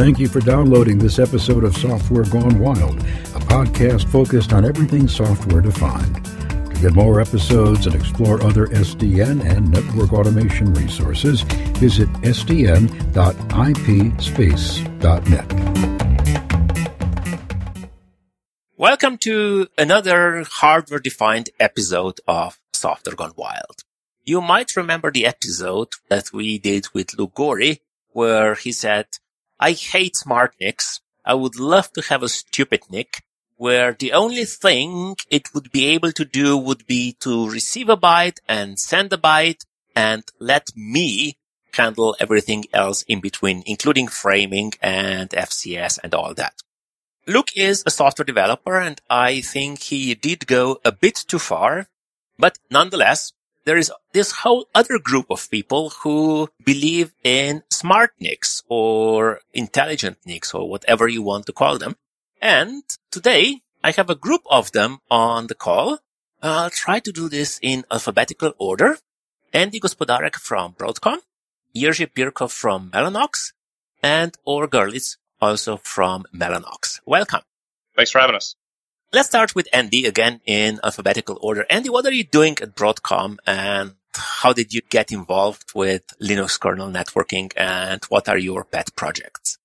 Thank you for downloading this episode of Software Gone Wild, a podcast focused on everything software defined. To get more episodes and explore other SDN and network automation resources, visit sdn.ipspace.net. Welcome to another hardware defined episode of Software Gone Wild. You might remember the episode that we did with Luke Gorrie, where he said, I hate smart NICs. I would love to have a stupid NIC where the only thing it would be able to do would be to receive a byte and send a byte and let me handle everything else in between, including framing and FCS and all that. Luke is a software developer and I think he did go a bit too far, but nonetheless, there is this whole other group of people who believe in smart NICs or intelligent NICs or whatever you want to call them. And today I have a group of them on the call. I'll try to do this in alphabetical order. Andy Gospodarek from Broadcom, Jiri Pirko from Mellanox, and Or Gerlitz also from Mellanox. Welcome. Thanks for having us. Let's start with Andy again in alphabetical order. Andy, what are you doing at Broadcom and how did you get involved with Linux kernel networking and what are your pet projects?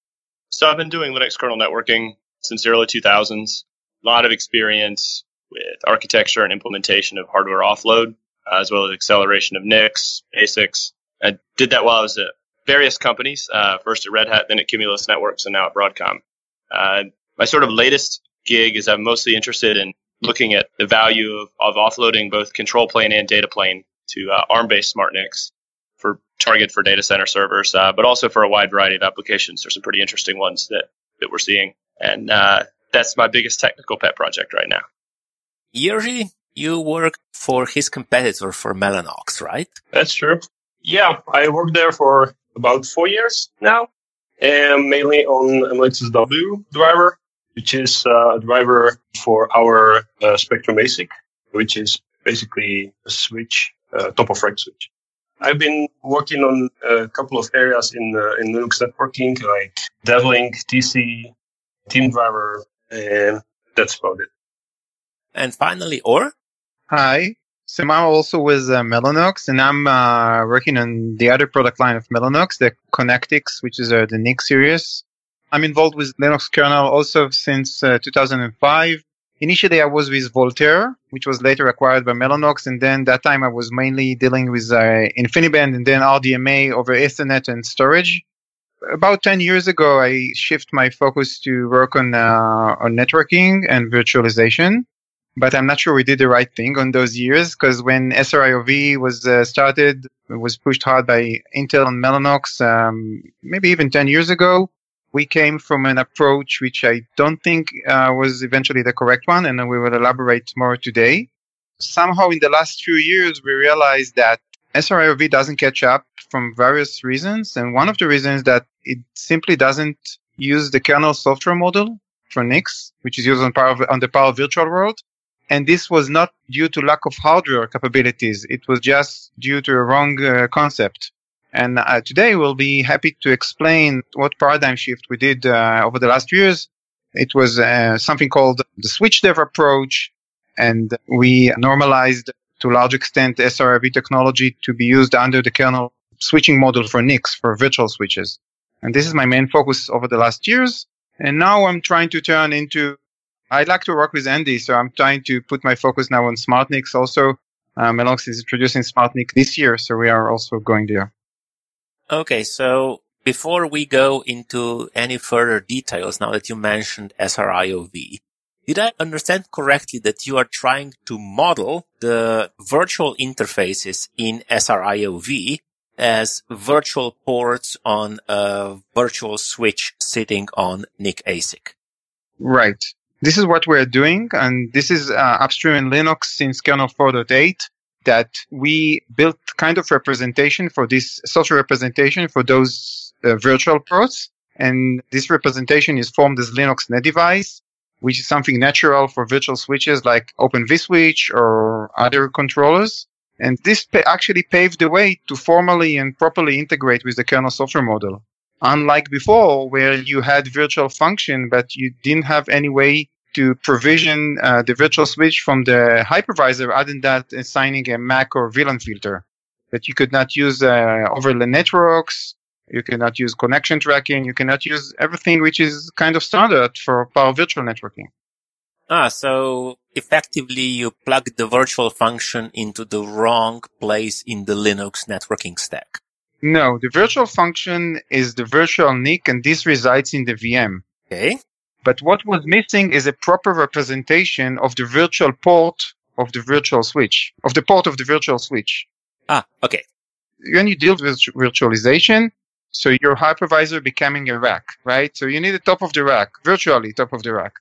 So I've been doing Linux kernel networking since the early 2000s. A lot of experience with architecture and implementation of hardware offload, uh, as well as acceleration of NICs, ASICs. I did that while I was at various companies, uh, first at Red Hat, then at Cumulus Networks, and now at Broadcom. Uh, my sort of latest gig is I'm mostly interested in looking at the value of, of offloading both control plane and data plane to uh, ARM-based smart NICs for target for data center servers, uh, but also for a wide variety of applications. There's some pretty interesting ones that, that we're seeing. And uh, that's my biggest technical pet project right now. Jiri, you work for his competitor for Mellanox, right? That's true. Yeah, I worked there for about four years now, and mainly on MLXSW driver which is uh, a driver for our uh, Spectrum ASIC, which is basically a switch, uh, top of rack switch. I've been working on a couple of areas in uh, in Linux networking, like DevLink, TC, Team Driver, and that's about it. And finally, Or. Hi. So I'm also with uh, Mellanox, and I'm uh, working on the other product line of Mellanox, the ConnectX, which is uh, the NIC series. I'm involved with Linux kernel also since uh, 2005. Initially, I was with Voltaire, which was later acquired by Mellanox, and then that time I was mainly dealing with uh, InfiniBand and then RDMA over Ethernet and storage. About 10 years ago, I shift my focus to work on uh, on networking and virtualization. But I'm not sure we did the right thing on those years because when SRIOV was uh, started, it was pushed hard by Intel and Mellanox, um, maybe even 10 years ago we came from an approach which I don't think uh, was eventually the correct one, and we will elaborate more today. Somehow, in the last few years, we realized that SRIOV doesn't catch up from various reasons, and one of the reasons that it simply doesn't use the kernel software model for NICs, which is used on, power, on the paravirtual World. And this was not due to lack of hardware capabilities. It was just due to a wrong uh, concept. And uh, today we'll be happy to explain what paradigm shift we did uh, over the last years. It was uh, something called the switch dev approach, and we normalized to a large extent SRIOV technology to be used under the kernel switching model for NICs, for virtual switches. And this is my main focus over the last years. And now I'm trying to turn into, I like to work with Andy, so I'm trying to put my focus now on smart NICs also. Uh, Mellanox is introducing smart NIC this year, so we are also going there. Okay, so before we go into any further details, now that you mentioned SRIOV, did I understand correctly that you are trying to model the virtual interfaces in SRIOV as virtual ports on a virtual switch sitting on NIC ASIC? Right. This is what we're doing, and this is uh, upstream in Linux since kernel 4.8 that we built kind of representation for this social representation for those uh, virtual ports. And this representation is formed as Linux net device, which is something natural for virtual switches like Open vSwitch or other controllers. And this pa- actually paved the way to formally and properly integrate with the kernel software model. Unlike before, where you had virtual function, but you didn't have any way to provision uh, the virtual switch from the hypervisor other than that assigning a MAC or VLAN filter. That you could not use uh, overlay networks, you cannot use connection tracking, you cannot use everything which is kind of standard for paravirtual networking. Ah, so effectively you plug the virtual function into the wrong place in the Linux networking stack. No, the virtual function is the virtual NIC and this resides in the VM. Okay. But what was missing is a proper representation of the virtual port of the virtual switch, of the port of the virtual switch. Ah, okay. When you deal with virtualization, so your hypervisor becoming a rack, right? So you need the top of the rack, virtually top of the rack.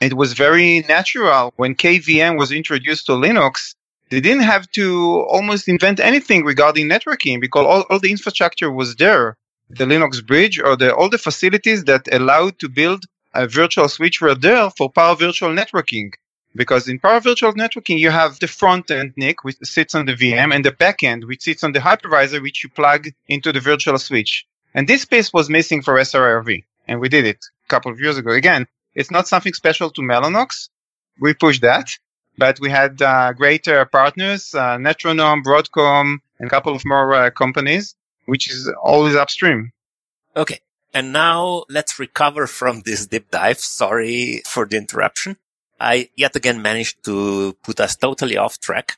It was very natural when KVM was introduced to Linux. They didn't have to almost invent anything regarding networking because all, all the infrastructure was there. The Linux bridge or the, all the facilities that allowed to build a virtual switch were there for Paravirtual Networking. Because in Paravirtual Networking, you have the front end NIC, which sits on the VM, and the back end, which sits on the hypervisor, which you plug into the virtual switch. And this piece was missing for SRIOV. And we did it a couple of years ago. Again, it's not something special to Mellanox. We pushed that, but we had uh, great uh, partners, uh, Netronome, Broadcom, and a couple of more uh, companies, which is always upstream. Okay. And now let's recover from this deep dive. Sorry for the interruption. I yet again managed to put us totally off track.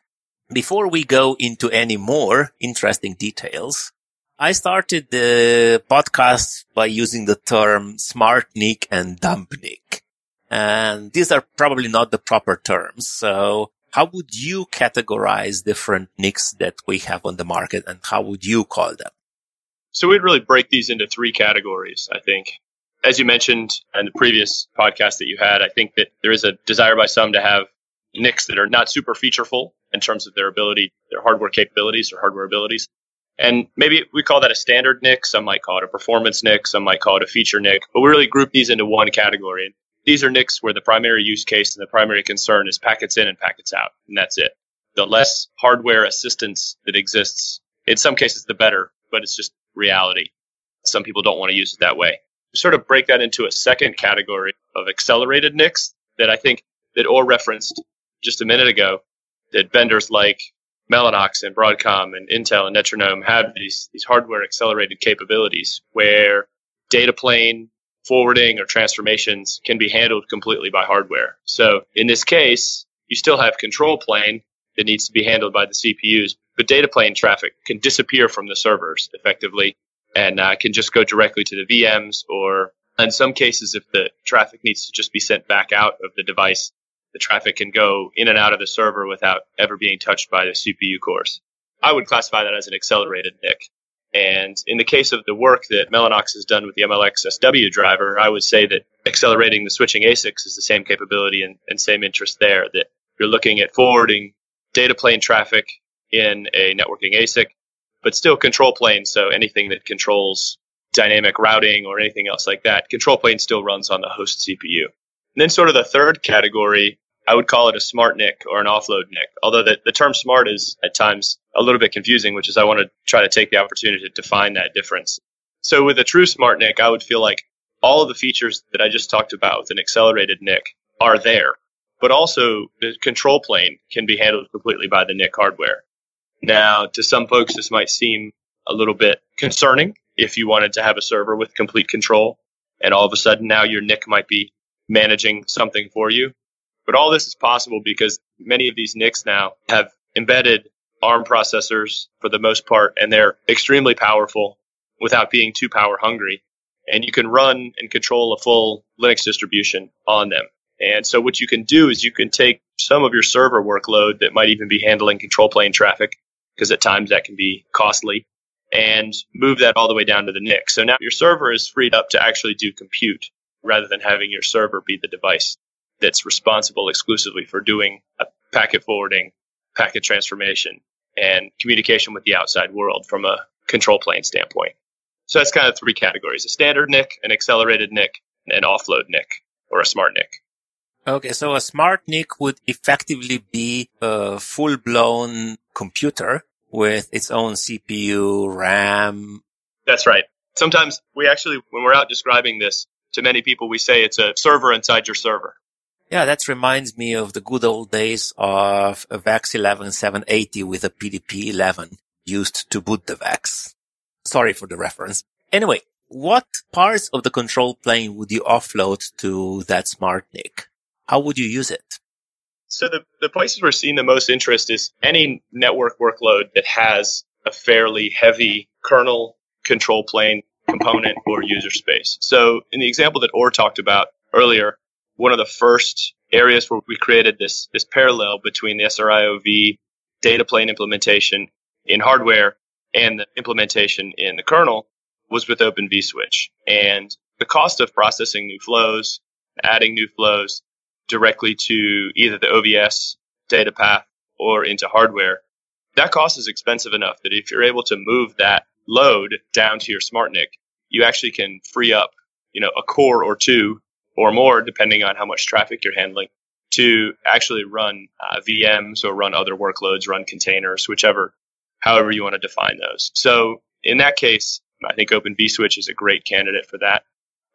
Before we go into any more interesting details, I started the podcast by using the term smart NIC and dumb NIC. And these are probably not the proper terms. So how would you categorize different NICs that we have on the market and how would you call them? So we'd really break these into three categories, I think. As you mentioned in the previous podcast that you had, I think that there is a desire by some to have NICs that are not super featureful in terms of their ability, their hardware capabilities or hardware abilities. And maybe we call that a standard NIC. Some might call it a performance NIC. Some might call it a feature NIC. But we really group these into one category. And these are NICs where the primary use case and the primary concern is packets in and packets out. And that's it. The less hardware assistance that exists, in some cases, the better, but it's just reality. Some people don't want to use it that way. Sort of break that into a second category of accelerated NICs that I think that Or referenced just a minute ago that vendors like Mellanox and Broadcom and Intel and Netronome have these, these hardware accelerated capabilities where data plane forwarding or transformations can be handled completely by hardware. So in this case, you still have control plane that needs to be handled by the CPUs, but data plane traffic can disappear from the servers effectively and uh, can just go directly to the VMs or in some cases, if the traffic needs to just be sent back out of the device, the traffic can go in and out of the server without ever being touched by the CPU cores. I would classify that as an accelerated NIC. And in the case of the work that Mellanox has done with the MLX SW driver, I would say that accelerating the switching ASICs is the same capability and, and same interest there. That you're looking at forwarding data plane traffic in a networking ASIC, but still control plane. So anything that controls dynamic routing or anything else like that, control plane still runs on the host CPU. And then sort of the third category, I would call it a smart NIC or an offload NIC. Although the, the term smart is at times a little bit confusing, which is I want to try to take the opportunity to define that difference. So with a true smart NIC, I would feel like all of the features that I just talked about with an accelerated NIC are there, but also the control plane can be handled completely by the NIC hardware. Now, to some folks, this might seem a little bit concerning if you wanted to have a server with complete control and all of a sudden now your NIC might be managing something for you. But all this is possible because many of these NICs now have embedded ARM processors for the most part, and they're extremely powerful without being too power hungry. And you can run and control a full Linux distribution on them. And so what you can do is you can take some of your server workload that might even be handling control plane traffic because at times that can be costly, and move that all the way down to the NIC. So now your server is freed up to actually do compute rather than having your server be the device that's responsible exclusively for doing uh, packet forwarding, packet transformation, and communication with the outside world from a control plane standpoint. So that's kind of three categories a standard NIC, an accelerated NIC, and an offload NIC or a smart NIC. Okay, so a smart NIC would effectively be a full blown computer with its own CPU, RAM. That's right. Sometimes we actually, when we're out describing this to many people, we say it's a server inside your server. Yeah, that reminds me of the good old days of a VAX 11780 with a PDP 11 used to boot the VAX. Sorry for the reference. Anyway, what parts of the control plane would you offload to that smart NIC? How would you use it? So the, the places we're seeing the most interest is any network workload that has a fairly heavy kernel control plane component or user space. So in the example that Or talked about earlier, one of the first areas where we created this, this parallel between the SRIOV data plane implementation in hardware and the implementation in the kernel was with Open vSwitch. And the cost of processing new flows, adding new flows directly to either the OVS data path or into hardware, that cost is expensive enough that if you're able to move that load down to your SmartNIC, you actually can free up, you know, a core or two or more, depending on how much traffic you're handling, to actually run uh, VMs or run other workloads, run containers, whichever, however you want to define those. So in that case, I think Open vSwitch is a great candidate for that.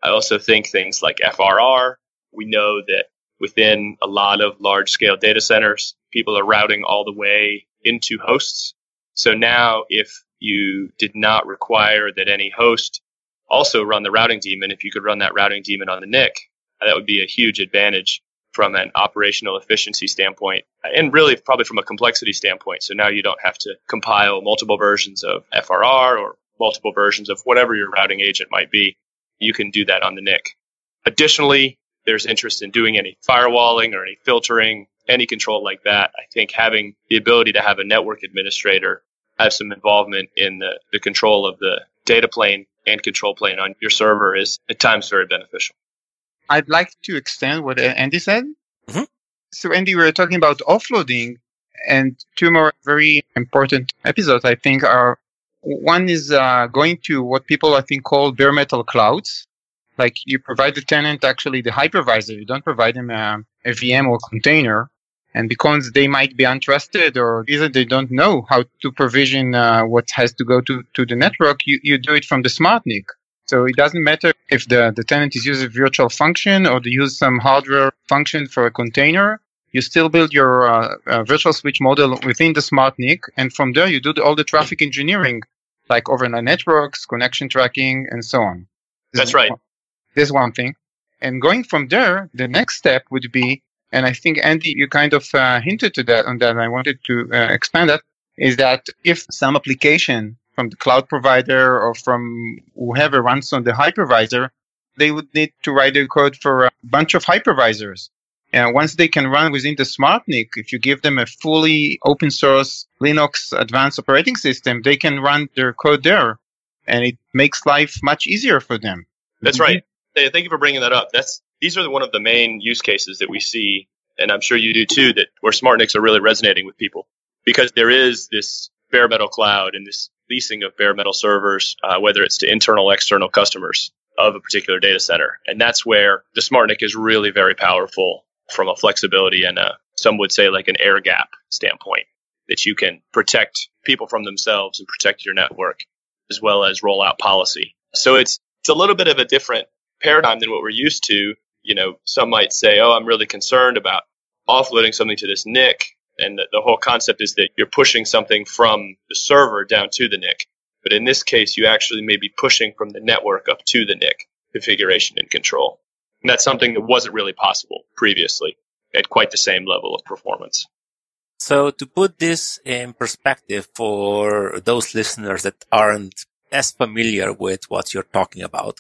I also think things like FRR. We know that within a lot of large scale data centers, people are routing all the way into hosts. So now if you did not require that any host also run the routing daemon, if you could run that routing daemon on the NIC, that would be a huge advantage from an operational efficiency standpoint and really probably from a complexity standpoint. So now you don't have to compile multiple versions of FRR or multiple versions of whatever your routing agent might be. You can do that on the NIC. Additionally, there's interest in doing any firewalling or any filtering, any control like that. I think having the ability to have a network administrator have some involvement in the, the control of the data plane and control plane on your server is at times very beneficial. I'd like to extend what Andy said. Mm-hmm. So, Andy, we were talking about offloading, and two more very important episodes, I think, are one is uh, going to what people I think call bare metal clouds. Like you provide the tenant actually the hypervisor. You don't provide them a, a VM or container. And because they might be untrusted or either they don't know how to provision uh, what has to go to, to the network, you, you do it from the smart NIC. So it doesn't matter if the, the tenant is using virtual function or they use some hardware function for a container. You still build your uh, uh, virtual switch model within the smart NIC, and from there you do the, all the traffic engineering, like overlay networks, connection tracking, and so on. That's right. This one thing. And going from there, the next step would be, and I think Andy, you kind of uh, hinted to that on that. I wanted to uh, expand that is that if some application from the cloud provider or from whoever runs on the hypervisor, they would need to write a code for a bunch of hypervisors. And once they can run within the SmartNIC, if you give them a fully open source Linux advanced operating system, they can run their code there and it makes life much easier for them. That's right. Thank you for bringing that up. That's, these are one of the main use cases that we see. And I'm sure you do too, that where smart NICs are really resonating with people because there is this bare metal cloud and this leasing of bare metal servers, uh, whether it's to internal, external customers of a particular data center. And that's where the SmartNIC is really very powerful from a flexibility and a, some would say like an air gap standpoint that you can protect people from themselves and protect your network as well as roll out policy. So it's, it's a little bit of a different paradigm than what we're used to. You know, some might say, oh, I'm really concerned about offloading something to this NIC and the, the whole concept is that you're pushing something from the server down to the NIC. But in this case, you actually may be pushing from the network up to the NIC configuration and control. And that's something that wasn't really possible previously at quite the same level of performance. So to put this in perspective for those listeners that aren't as familiar with what you're talking about.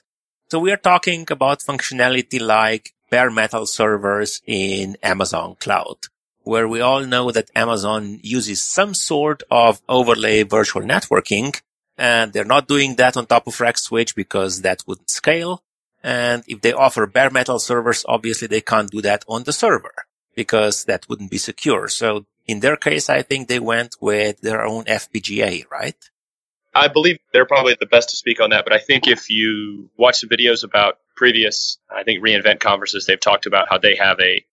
So we are talking about functionality like bare metal servers in Amazon cloud where we all know that Amazon uses some sort of overlay virtual networking and they're not doing that on top of rack switch because that wouldn't scale. And if they offer bare metal servers, obviously they can't do that on the server because that wouldn't be secure. So in their case, I think they went with their own FPGA, right? I believe they're probably the best to speak on that. But I think if you watch the videos about previous, I think reInvent conferences, they've talked about how they have a,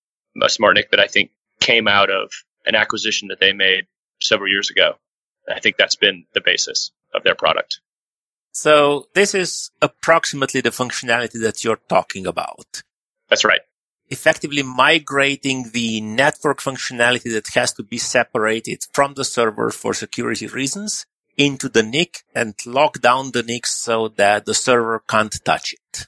a smart NIC that I think came out of an acquisition that they made several years ago. I think that's been the basis of their product. So this is approximately the functionality that you're talking about. That's right. Effectively migrating the network functionality that has to be separated from the server for security reasons into the NIC and lock down the NIC so that the server can't touch it.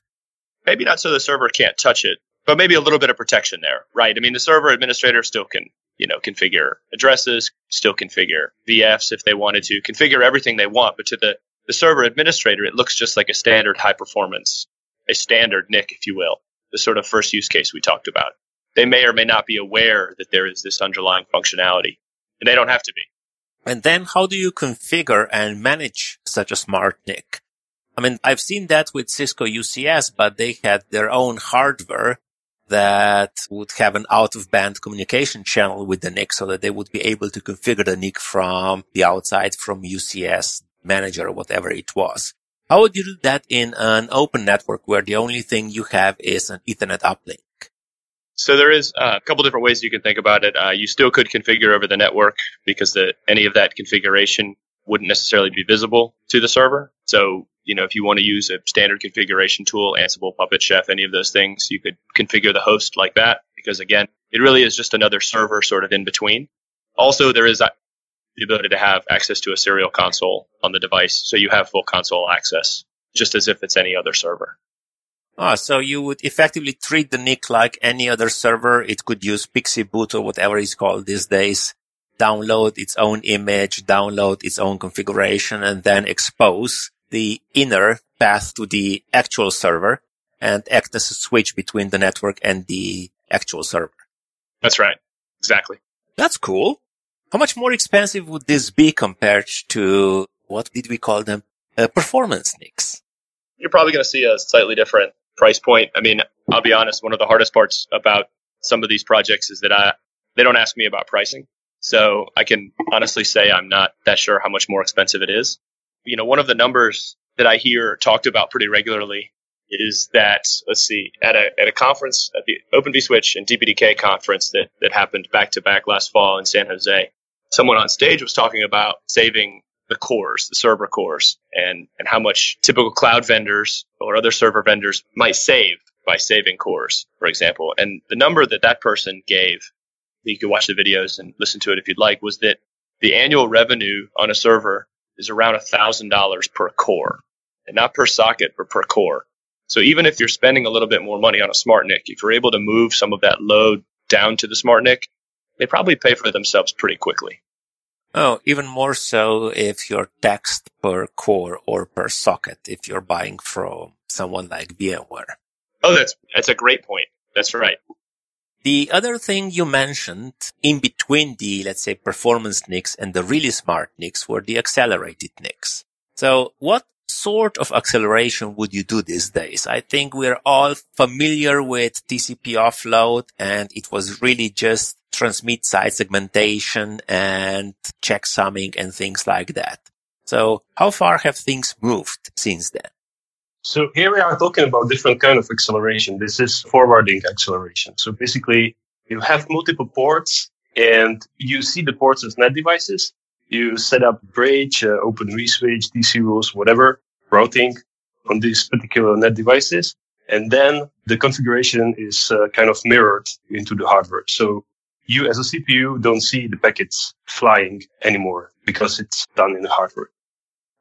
Maybe not so the server can't touch it, but maybe a little bit of protection there, right? I mean, the server administrator still can, you know, configure addresses, still configure VFs if they wanted to, configure everything they want, but to the, the server administrator, it looks just like a standard high performance, a standard NIC, if you will, the sort of first use case we talked about. They may or may not be aware that there is this underlying functionality, and they don't have to be. And then how do you configure and manage such a smart NIC? I mean, I've seen that with Cisco UCS, but they had their own hardware that would have an out of band communication channel with the NIC so that they would be able to configure the NIC from the outside from UCS manager or whatever it was. How would you do that in an open network where the only thing you have is an Ethernet uplink? So there is a couple different ways you can think about it. Uh, you still could configure over the network because the, any of that configuration wouldn't necessarily be visible to the server. So, you know, if you want to use a standard configuration tool, Ansible, Puppet Chef, any of those things, you could configure the host like that because again, it really is just another server sort of in between. Also, there is the ability to have access to a serial console on the device. So you have full console access just as if it's any other server. Ah, so you would effectively treat the NIC like any other server. It could use PXE boot or whatever it's called these days, download its own image, download its own configuration, and then expose the inner path to the actual server and act as a switch between the network and the actual server. That's right. Exactly. That's cool. How much more expensive would this be compared to what did we call them? Uh, performance NICs. You're probably going to see a slightly different price point. I mean, I'll be honest, one of the hardest parts about some of these projects is that I, they don't ask me about pricing. So I can honestly say I'm not that sure how much more expensive it is. You know, one of the numbers that I hear talked about pretty regularly is that, let's see, at a, at a conference, at the Open vSwitch and DPDK conference that, that happened back to back last fall in San Jose, someone on stage was talking about saving the cores, the server cores, and, and how much typical cloud vendors or other server vendors might save by saving cores, for example. And the number that that person gave, you can watch the videos and listen to it if you'd like, was that the annual revenue on a server is around $1,000 per core, and not per socket, but per core. So even if you're spending a little bit more money on a smart NIC, if you're able to move some of that load down to the smart NIC, they probably pay for themselves pretty quickly. Oh, even more so if you're taxed per core or per socket if you're buying from someone like VMware. Oh, that's that's a great point. That's right. The other thing you mentioned in between the, let's say, performance NICs and the really smart NICs were the accelerated NICs. So what sort of acceleration would you do these days? I think we're all familiar with TCP offload and it was really just transmit side segmentation and checksumming and things like that. So how far have things moved since then? So here we are talking about different kind of acceleration. This is forwarding acceleration. So basically you have multiple ports and you see the ports as net devices. You set up bridge, uh, open vSwitch, TC rules, whatever routing on these particular net devices. And then the configuration is uh, kind of mirrored into the hardware. So you as a CPU don't see the packets flying anymore because it's done in the hardware.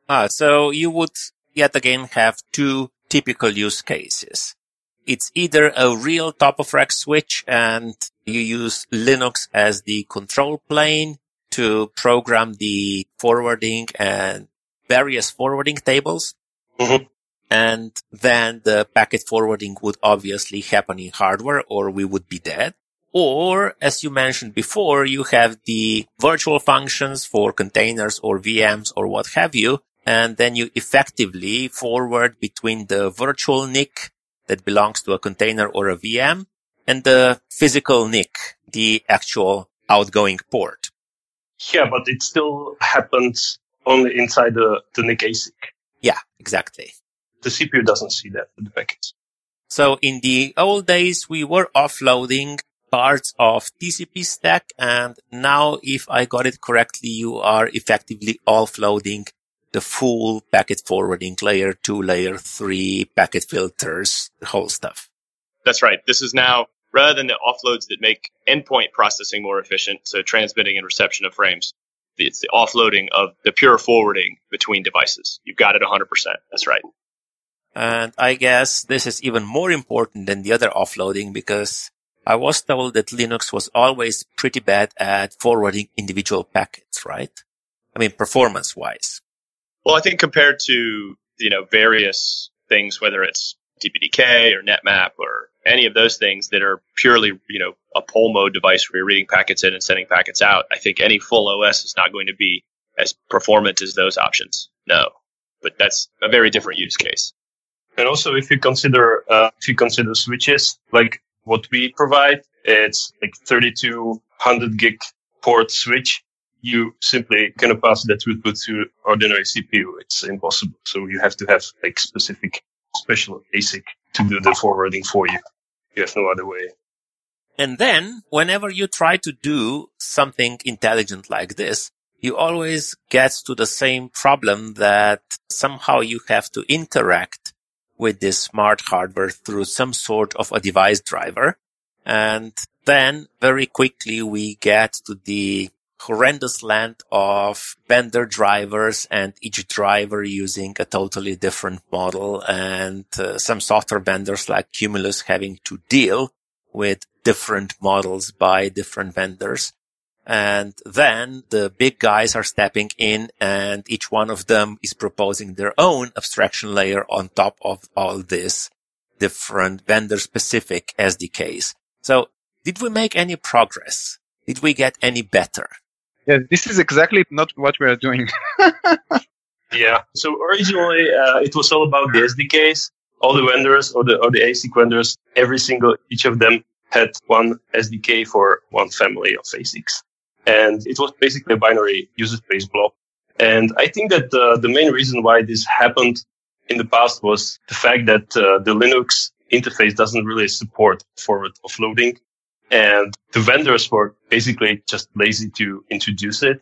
Ah, so you would yet again have two typical use cases. It's either a real top of rack switch and you use Linux as the control plane to program the forwarding and various forwarding tables. Mm-hmm. And then the packet forwarding would obviously happen in hardware or we would be dead. Or, as you mentioned before, you have the virtual functions for containers or VMs or what have you. And then you effectively forward between the virtual NIC that belongs to a container or a VM and the physical NIC, the actual outgoing port. Yeah, but it still happens only inside the, the NIC ASIC. Yeah, exactly. The CPU doesn't see that, the packets. So in the old days, we were offloading parts of TCP stack. And now, if I got it correctly, you are effectively offloading the full packet forwarding layer two, layer three, packet filters, the whole stuff. That's right. This is now rather than the offloads that make endpoint processing more efficient, so transmitting and reception of frames. It's the offloading of the pure forwarding between devices. You've got it 100%. That's right. And I guess this is even more important than the other offloading because I was told that Linux was always pretty bad at forwarding individual packets, right? I mean, performance wise. Well, I think compared to, you know, various things, whether it's DPDK or NetMap or any of those things that are purely, you know, a poll mode device where you're reading packets in and sending packets out, I think any full OS is not going to be as performant as those options. No, but that's a very different use case. And also, if you consider uh, if you consider switches like what we provide, it's like 3200 gig port switch. You simply cannot pass that throughput to ordinary CPU. It's impossible. So you have to have like specific special ASIC to do the forwarding for you. You have no other way. And then whenever you try to do something intelligent like this, you always get to the same problem that somehow you have to interact with this smart hardware through some sort of a device driver. And then very quickly we get to the horrendous land of vendor drivers and each driver using a totally different model and uh, some software vendors like Cumulus having to deal with different models by different vendors. And then the big guys are stepping in and each one of them is proposing their own abstraction layer on top of all this different vendor specific SDKs. So did we make any progress? Did we get any better? Yeah, this is exactly not what we are doing. yeah. So originally, uh, it was all about the SDKs. All the vendors or the, or the ASIC vendors, every single, each of them had one SDK for one family of ASICs. And it was basically a binary user space blob. And I think that uh, the main reason why this happened in the past was the fact that uh, the Linux interface doesn't really support forward offloading. And the vendors were basically just lazy to introduce it.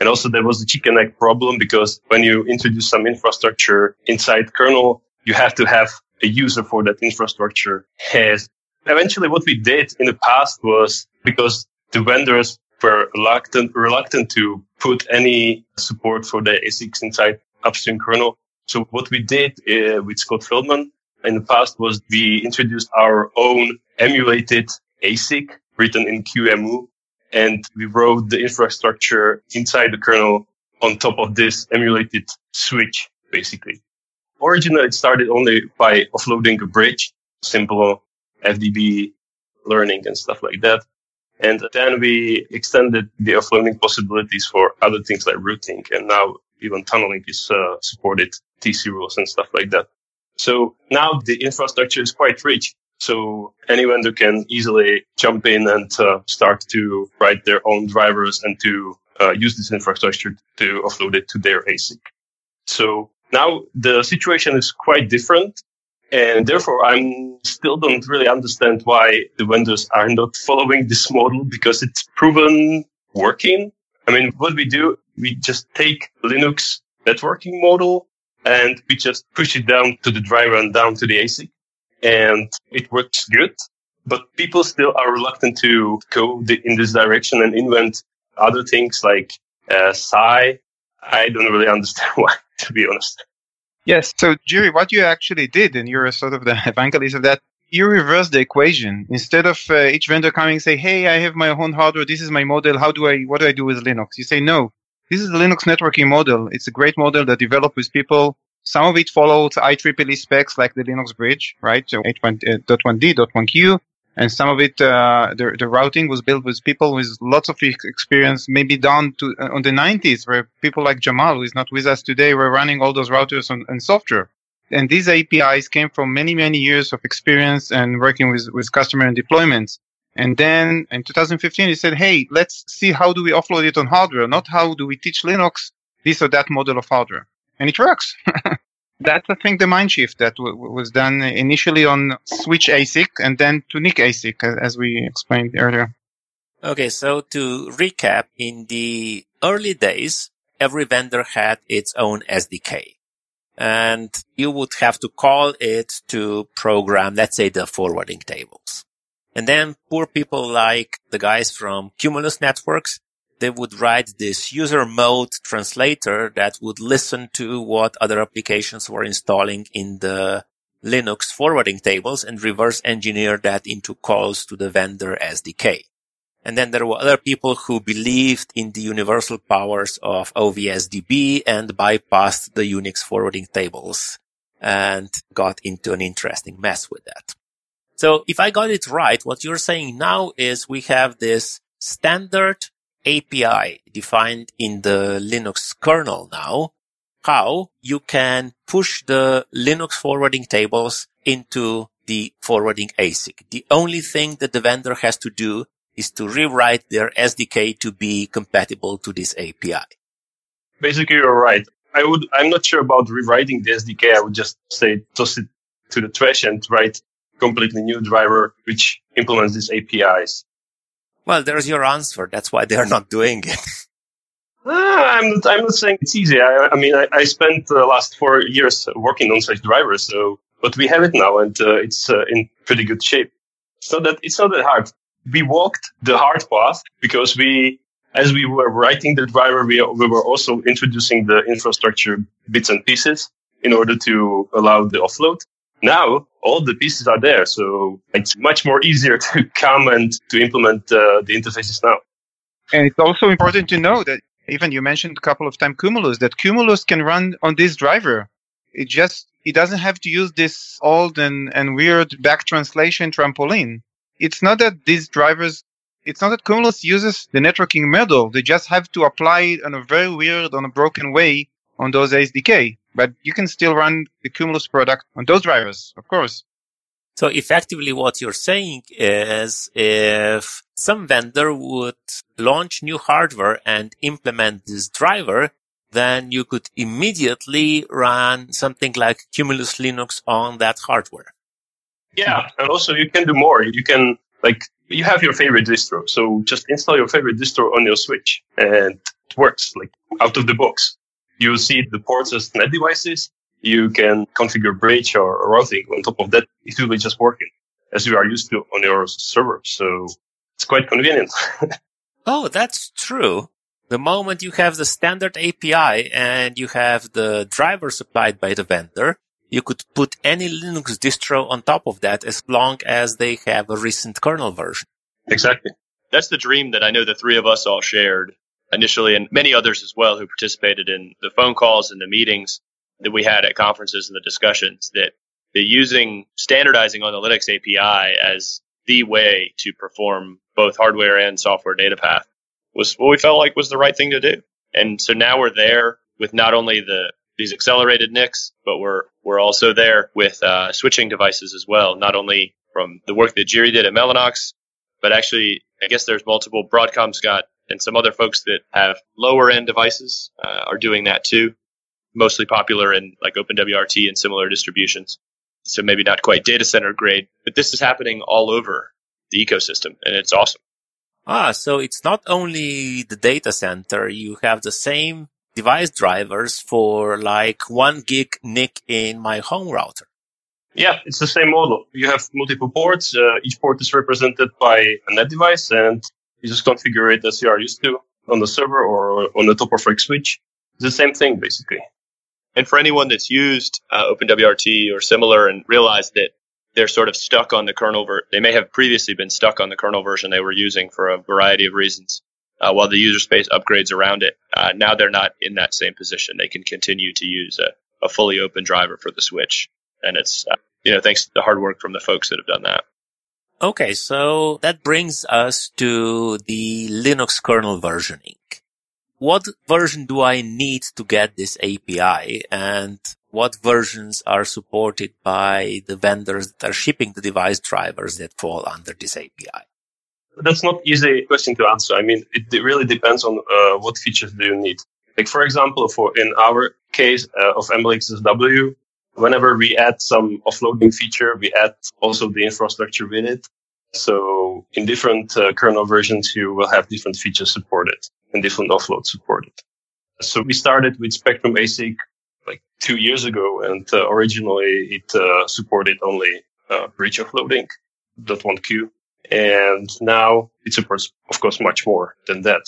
And also there was the chicken egg problem because when you introduce some infrastructure inside kernel, you have to have a user for that infrastructure. And eventually what we did in the past was because the vendors were reluctant, reluctant to put any support for the ASICs inside upstream kernel. So what we did uh, with Scott Feldman in the past was we introduced our own emulated ASIC written in QEMU. And we wrote the infrastructure inside the kernel on top of this emulated switch, basically. Originally, it started only by offloading a bridge, simple FDB learning and stuff like that. And then we extended the offloading possibilities for other things like routing. And now even tunneling is uh, supported TC rules and stuff like that. So now the infrastructure is quite rich. So any vendor can easily jump in and uh, start to write their own drivers and to uh, use this infrastructure to offload it to their ASIC. So now the situation is quite different. And therefore, I'm still don't really understand why the vendors are not following this model because it's proven working. I mean, what we do, we just take Linux networking model and we just push it down to the driver and down to the ASIC and it works good. But people still are reluctant to go in this direction and invent other things like uh, SCI. I don't really understand why, to be honest. Yes. So, Jiri, what you actually did, and you're sort of the evangelist of that, you reverse the equation. Instead of uh, each vendor coming and say, "Hey, I have my own hardware. This is my model. How do I? What do I do with Linux?" You say, "No, this is the Linux networking model. It's a great model that developed with people some of it followed IEEE specs like the Linux bridge, right? So H1.1d, uh, .1q. And some of it, uh, the, the routing was built with people with lots of experience, maybe down to uh, on the 90s, where people like Jamal, who is not with us today, were running all those routers on, on software. And these APIs came from many, many years of experience and working with, with customer and deployments. And then in 2015, he said, Hey, let's see how do we offload it on hardware, not how do we teach Linux this or that model of hardware and it works. That's, I think, the mind shift that w- was done initially on Switch ASIC and then to NIC ASIC, uh, as we explained earlier. Okay, so to recap, in the early days, every vendor had its own SDK. And you would have to call it to program, let's say the forwarding tables. And then poor people like the guys from Cumulus Networks, they would write this user mode translator that would listen to what other applications were installing in the Linux forwarding tables and reverse engineer that into calls to the vendor SDK. And then there were other people who believed in the universal powers of OVSDB and bypassed the Unix forwarding tables and got into an interesting mess with that. So if I got it right, what you're saying now is we have this standard API defined in the Linux kernel now, how you can push the Linux forwarding tables into the forwarding ASIC. The only thing that the vendor has to do is to rewrite their SDK to be compatible to this API. Basically, you're right. I would, I'm not sure about rewriting the SDK. I would just say toss it to the trash and write completely new driver which implements these APIs. Well, there's your answer. That's why they're not doing it. Ah, I'm I'm not saying it's easy. I, I mean, I, I, spent the last four years working on such drivers, so but we have it now, and uh, it's uh, in pretty good shape. So that it's not that hard we walked the hard path because we, as we were writing the driver, we, we were also introducing the infrastructure bits and pieces in order to allow the offload. Now all the pieces are there, so it's much more easier to come and to implement uh, the interfaces now. And it's also important to know that even you mentioned a couple of times Cumulus, that Cumulus can run on this driver. It just it doesn't have to use this old and, and weird back translation trampoline it's not that these drivers, it's not that Cumulus uses the networking model. They just have to apply it in a very weird, on a broken way on those SDK. But you can still run the Cumulus product on those drivers, of course. So effectively what you're saying is if some vendor would launch new hardware and implement this driver, then you could immediately run something like Cumulus Linux on that hardware. Yeah, and also you can do more. You can like you have your favorite distro, so just install your favorite distro on your Switch, and it works like out of the box. You see the ports as net devices. You can configure bridge or routing on top of that. It will be just working as you are used to on your server. So it's quite convenient. oh, that's true. The moment you have the standard API and you have the driver supplied by the vendor, you could put any Linux distro on top of that as long as they have a recent kernel version. Exactly. That's the dream that I know the three of us all shared initially and many others as well who participated in the phone calls and the meetings that we had at conferences and the discussions that the using standardizing on the Linux API as the way to perform both hardware and software data path was what we felt like was the right thing to do. And so now we're there with not only the these accelerated NICs, but we're we're also there with uh, switching devices as well. Not only from the work that Jiri did at Mellanox, but actually, I guess there's multiple. Broadcom's got and some other folks that have lower end devices uh, are doing that too. Mostly popular in like OpenWRT and similar distributions. So maybe not quite data center grade, but this is happening all over the ecosystem, and it's awesome. Ah, so it's not only the data center. You have the same device drivers for like one gig NIC in my home router. Yeah, it's the same model. You have multiple ports. Uh, each port is represented by a net device and you just configure it as you are used to on the server or on the top of Rack switch. It's the same thing basically. And for anyone that's used uh, OpenWRT or similar and realized that they're sort of stuck on the kernel, ver- they may have previously been stuck on the kernel version they were using for a variety of reasons uh, while the user space upgrades around it. Uh, now they're not in that same position. They can continue to use a, a fully open driver for the switch. And it's, uh, you know, thanks to the hard work from the folks that have done that. Okay, so that brings us to the Linux kernel versioning. What version do I need to get this API and what versions are supported by the vendors that are shipping the device drivers that fall under this API? That's not easy question to answer. I mean, it, really depends on uh, what features do you need. Like for example, for in our case uh, of MLXSW, whenever we add some offloading feature, we add also the infrastructure with it. So in different uh, kernel versions, you will have different features supported and different offloads supported. So we started with Spectrum ASIC like two years ago, and uh, originally it uh, supported only uh, bridge offloading, .1q, and now it supports, of course, much more than that.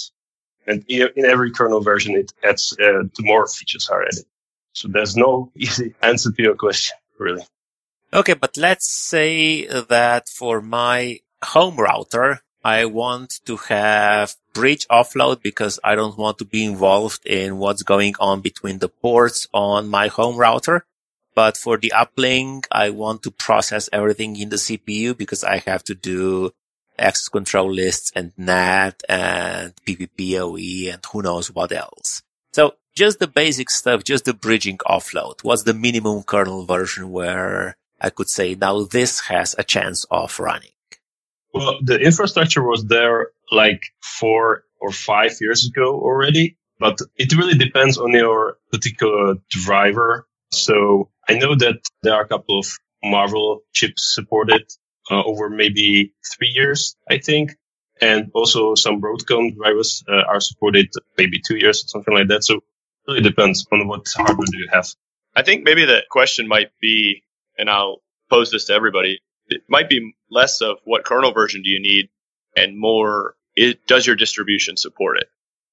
And in every kernel version, it adds uh, more features are added. So there's no easy answer to your question, really. Okay, but let's say that for my home router, I want to have bridge offload because I don't want to be involved in what's going on between the ports on my home router. But for the uplink, I want to process everything in the CPU because I have to do access control lists and NAT and PPPoE and who knows what else. So just the basic stuff, just the bridging offload. What's the minimum kernel version where I could say now this has a chance of running? Well, the infrastructure was there like four or five years ago already, but it really depends on your particular driver. So I know that there are a couple of Marvell chips supported uh, over maybe three years, I think. And also some Broadcom drivers uh, are supported maybe two years or something like that. So really depends on what hardware do you have. I think maybe the question might be, and I'll pose this to everybody it might be less of what kernel version do you need and more it, does your distribution support it?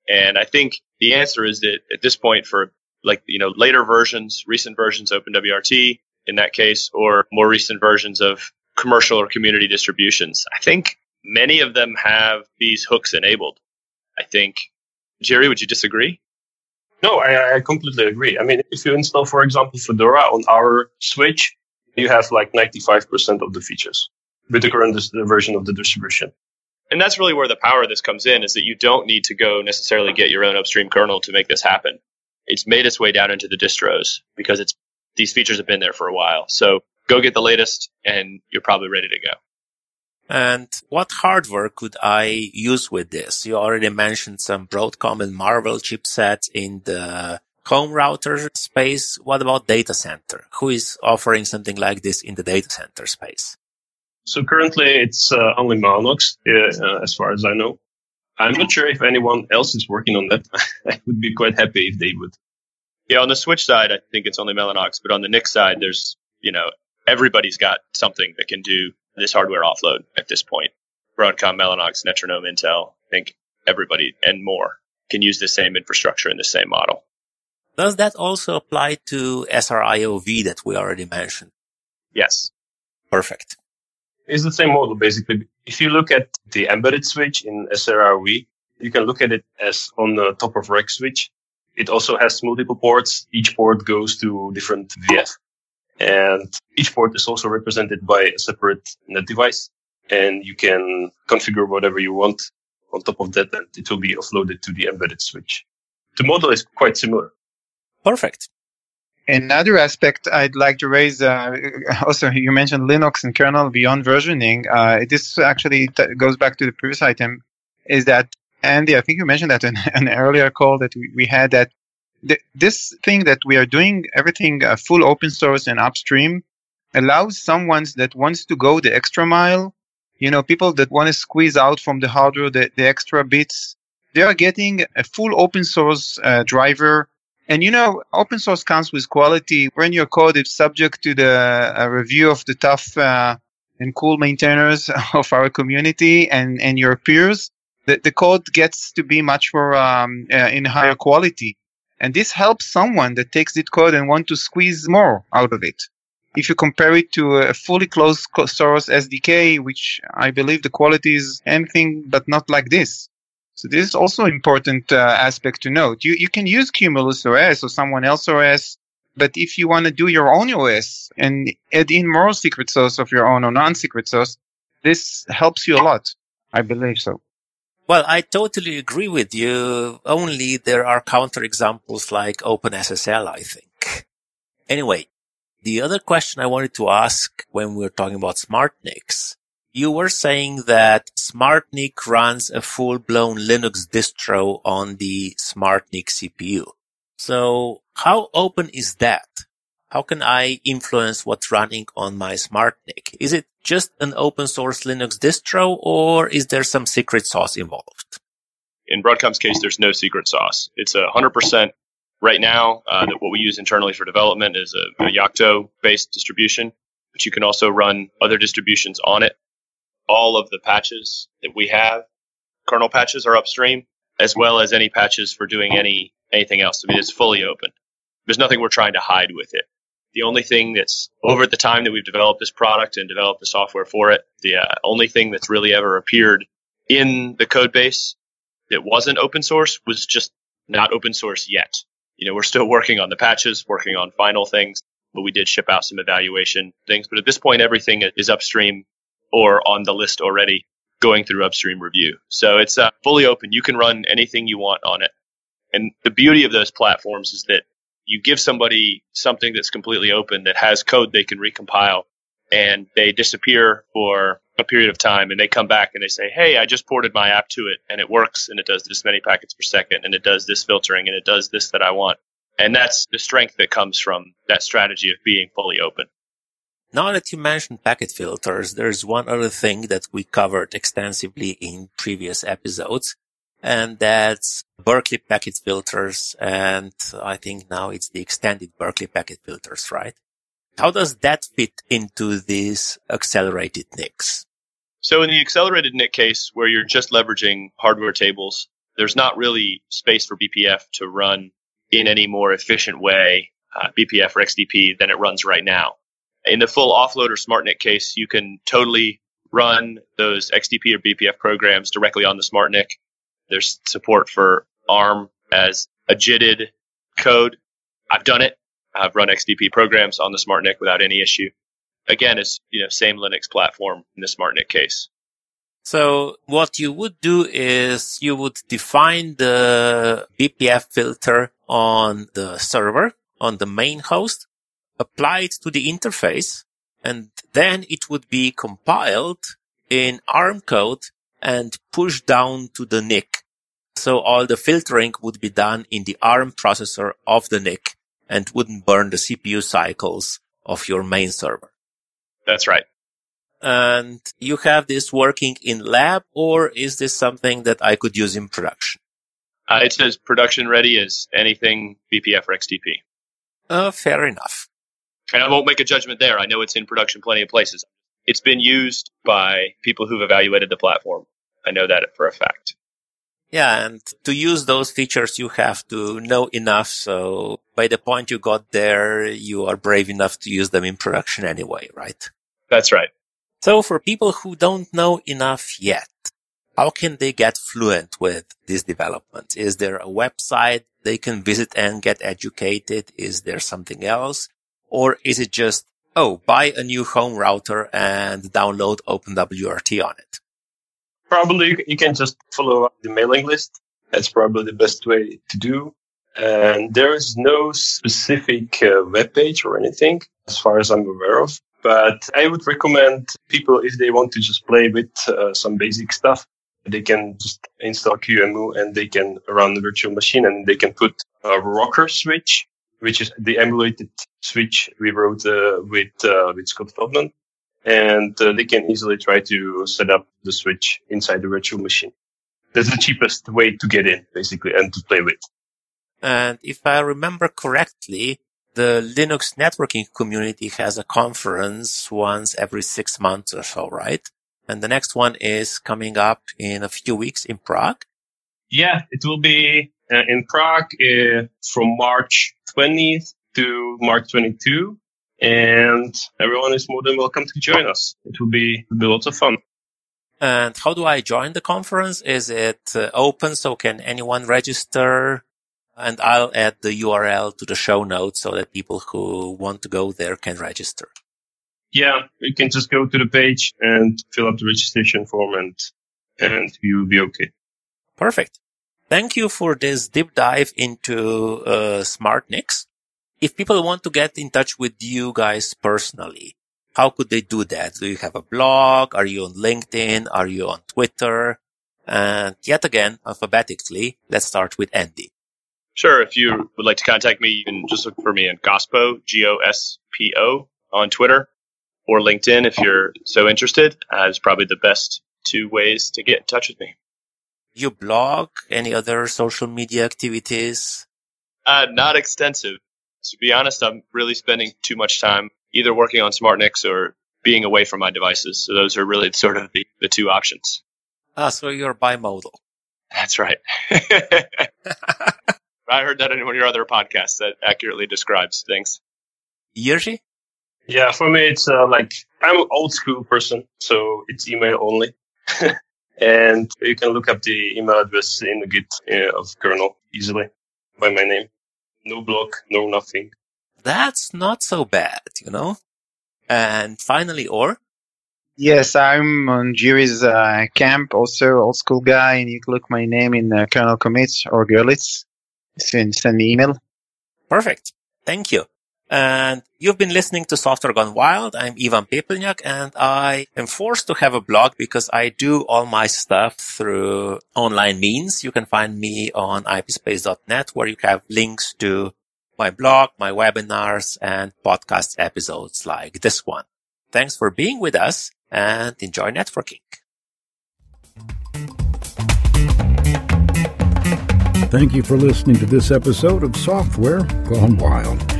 And I think the answer is that at this point for like, you know, later versions, recent versions, OpenWRT in that case, or more recent versions of commercial or community distributions, I think many of them have these hooks enabled. I think, Jiri, would you disagree? No, I, I completely agree. I mean, if you install, for example, Fedora on our switch, you have like 95% of the features with the current version of the distribution. And that's really where the power of this comes in is that you don't need to go necessarily get your own upstream kernel to make this happen. It's made its way down into the distros because it's these features have been there for a while. So go get the latest and you're probably ready to go. And what hardware could I use with this? You already mentioned some Broadcom and Marvell chipsets in the home router space. What about data center? Who is offering something like this in the data center space? So currently it's uh, only Mellanox, uh, as far as I know. I'm not sure if anyone else is working on that. I would be quite happy if they would. Yeah, on the Switch side, I think it's only Mellanox, but on the NIC side, there's, you know, everybody's got something that can do this hardware offload at this point. Broadcom, Mellanox, Netronome, Intel, I think everybody and more can use the same infrastructure in the same model. Does that also apply to SRIOV that we already mentioned? Yes. Perfect. It's the same model, basically. If you look at the embedded switch in SRIOV, you can look at it as on the top of rack switch. It also has multiple ports. Each port goes to different VF. And each port is also represented by a separate net device. And you can configure whatever you want on top of that, and it will be offloaded to the embedded switch. The model is quite similar. Perfect. Another aspect I'd like to raise, uh, also you mentioned Linux and kernel beyond versioning. Uh, this actually t- goes back to the previous item, is that Andy, I think you mentioned that in an earlier call that we, we had that th- this thing that we are doing everything uh, full open source and upstream allows someone that wants to go the extra mile. You know, people that want to squeeze out from the hardware the, the extra bits. They are getting a full open source uh, driver and you know, open source comes with quality. When your code is subject to the uh, review of the tough uh, and cool maintainers of our community and, and your peers, the, the code gets to be much more um, uh, in higher quality. And this helps someone that takes this code and want to squeeze more out of it. If you compare it to a fully closed source SDK, which I believe the quality is anything but not like this. So this is also important uh, aspect to note. You you can use Cumulus OS or someone else OS, but if you want to do your own OS and add in more secret sauce of your own or non-secret sauce, this helps you a lot. I believe so. Well, I totally agree with you. Only there are counterexamples like OpenSSL, I think. Anyway, the other question I wanted to ask when we were talking about SmartNICs you were saying that SmartNIC runs a full-blown Linux distro on the SmartNIC CPU. So how open is that? How can I influence what's running on my SmartNIC? Is it just an open source Linux distro or is there some secret sauce involved? in Broadcom's case, there's no secret sauce. It's a 100% right now. Uh, that what we use internally for development is a, a Yocto based distribution, but you can also run other distributions on it. All of the patches that we have, kernel patches are upstream, as well as any patches for doing any anything else. I mean, it's fully open. There's nothing we're trying to hide with it. The only thing that's over the time that we've developed this product and developed the software for it, the uh, only thing that's really ever appeared in the code base that wasn't open source was just not open source yet. You know, we're still working on the patches, working on final things, but we did ship out some evaluation things. But at this point, everything is upstream or on the list already going through upstream review. So it's uh, fully open. You can run anything you want on it. And the beauty of those platforms is that you give somebody something that's completely open that has code they can recompile and they disappear for a period of time and they come back and they say, Hey, I just ported my app to it and it works and it does this many packets per second and it does this filtering and it does this that I want. And that's the strength that comes from that strategy of being fully open. Now that you mentioned packet filters, there's one other thing that we covered extensively in previous episodes, and that's Berkeley packet filters. And I think now it's the extended Berkeley packet filters, right? How does that fit into these accelerated NICs? So in the accelerated NIC case where you're just leveraging hardware tables, there's not really space for BPF to run in any more efficient way, uh, BPF or XDP than it runs right now. In the full offload or SmartNIC case, you can totally run those XDP or BPF programs directly on the SmartNIC there's support for ARM as a JITted code. I've done it. I've run XDP programs on the SmartNIC without any issue. Again, it's you know same Linux platform in the SmartNIC case. So what you would do is you would define the BPF filter on the server, on the main host, apply it to the interface, and then it would be compiled in ARM code and pushed down to the NIC. So all the filtering would be done in the ARM processor of the NIC and wouldn't burn the CPU cycles of your main server. That's right. And you have this working in lab or is this something that I could use in production? Uh, it's as production ready as anything BPF or XDP. Uh, fair enough. And I won't make a judgment there. I know it's in production plenty of places. It's been used by people who've evaluated the platform. I know that for a fact. Yeah, and to use those features, you have to know enough. So by the point you got there, you are brave enough to use them in production anyway, right? That's right. So for people who don't know enough yet, how can they get fluent with this development? Is there a website they can visit and get educated? Is there something else? Or is it just, oh, buy a new home router and download OpenWRT on it? Probably you can just follow up the mailing list. That's probably the best way to do. And there is no specific uh, web page or anything as far as I'm aware of. But I would recommend people if they want to just play with uh, some basic stuff, they can just install QEMU and they can run the virtual machine and they can put a rocker switch, which is the emulated switch we wrote uh, with uh, with Scott Feldman and uh, they can easily try to set up the switch inside the virtual machine. That's the cheapest way to get in, basically, and to play with. And if I remember correctly, the Linux networking community has a conference once every six months or so, right? And the next one is coming up in a few weeks in Prague. Yeah, it will be uh, in Prague uh, from March 20th to March 22 and everyone is more than welcome to join us. It will be, will be lots of fun. And how do I join the conference? Is it uh, open? So can anyone register? And I'll add the URL to the show notes so that people who want to go there can register. Yeah, you can just go to the page and fill up the registration form and, and you'll be okay. Perfect. Thank you for this deep dive into uh, smart NICs if people want to get in touch with you guys personally, how could they do that? Do you have a blog? Are you on LinkedIn? Are you on Twitter? And yet again, alphabetically, let's start with Andy. Sure. If you would like to contact me, you can just look for me on Gospo, G-O-S-P-O on Twitter or LinkedIn if you're so interested. Uh, it's probably the best two ways to get in touch with me. You blog? Any other social media activities? Uh, not extensive. To be honest, I'm really spending too much time either working on SmartNICs or being away from my devices. So those are really sort of the, the two options. Ah, so you're bimodal. That's right. I heard that in one of your other podcasts that accurately describes things. Jiří? Yeah, for me, it's uh, like I'm an old school person, so it's email only. and you can look up the email address in the Git uh, of kernel easily by my name. No block, no nothing. That's not so bad, you know? And finally, Or? Yes, I'm on Jiří's uh, camp, also old school guy, and you can look my name in uh, kernel commits or Gerlitz. Send, send me email. Perfect. Thank you. And you've been listening to Software Gone Wild. I'm Ivan Pepelnjak and I am forced to have a blog because I do all my stuff through online means. You can find me on ipspace.net where you have links to my blog, my webinars and podcast episodes like this one. Thanks for being with us and enjoy networking. Thank you for listening to this episode of Software Gone Wild.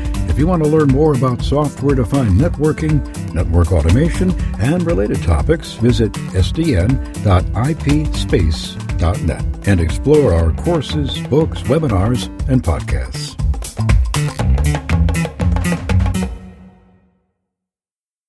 If you want to learn more about software defined networking, network automation, and related topics, visit sdn.ipspace.net and explore our courses, books, webinars, and podcasts.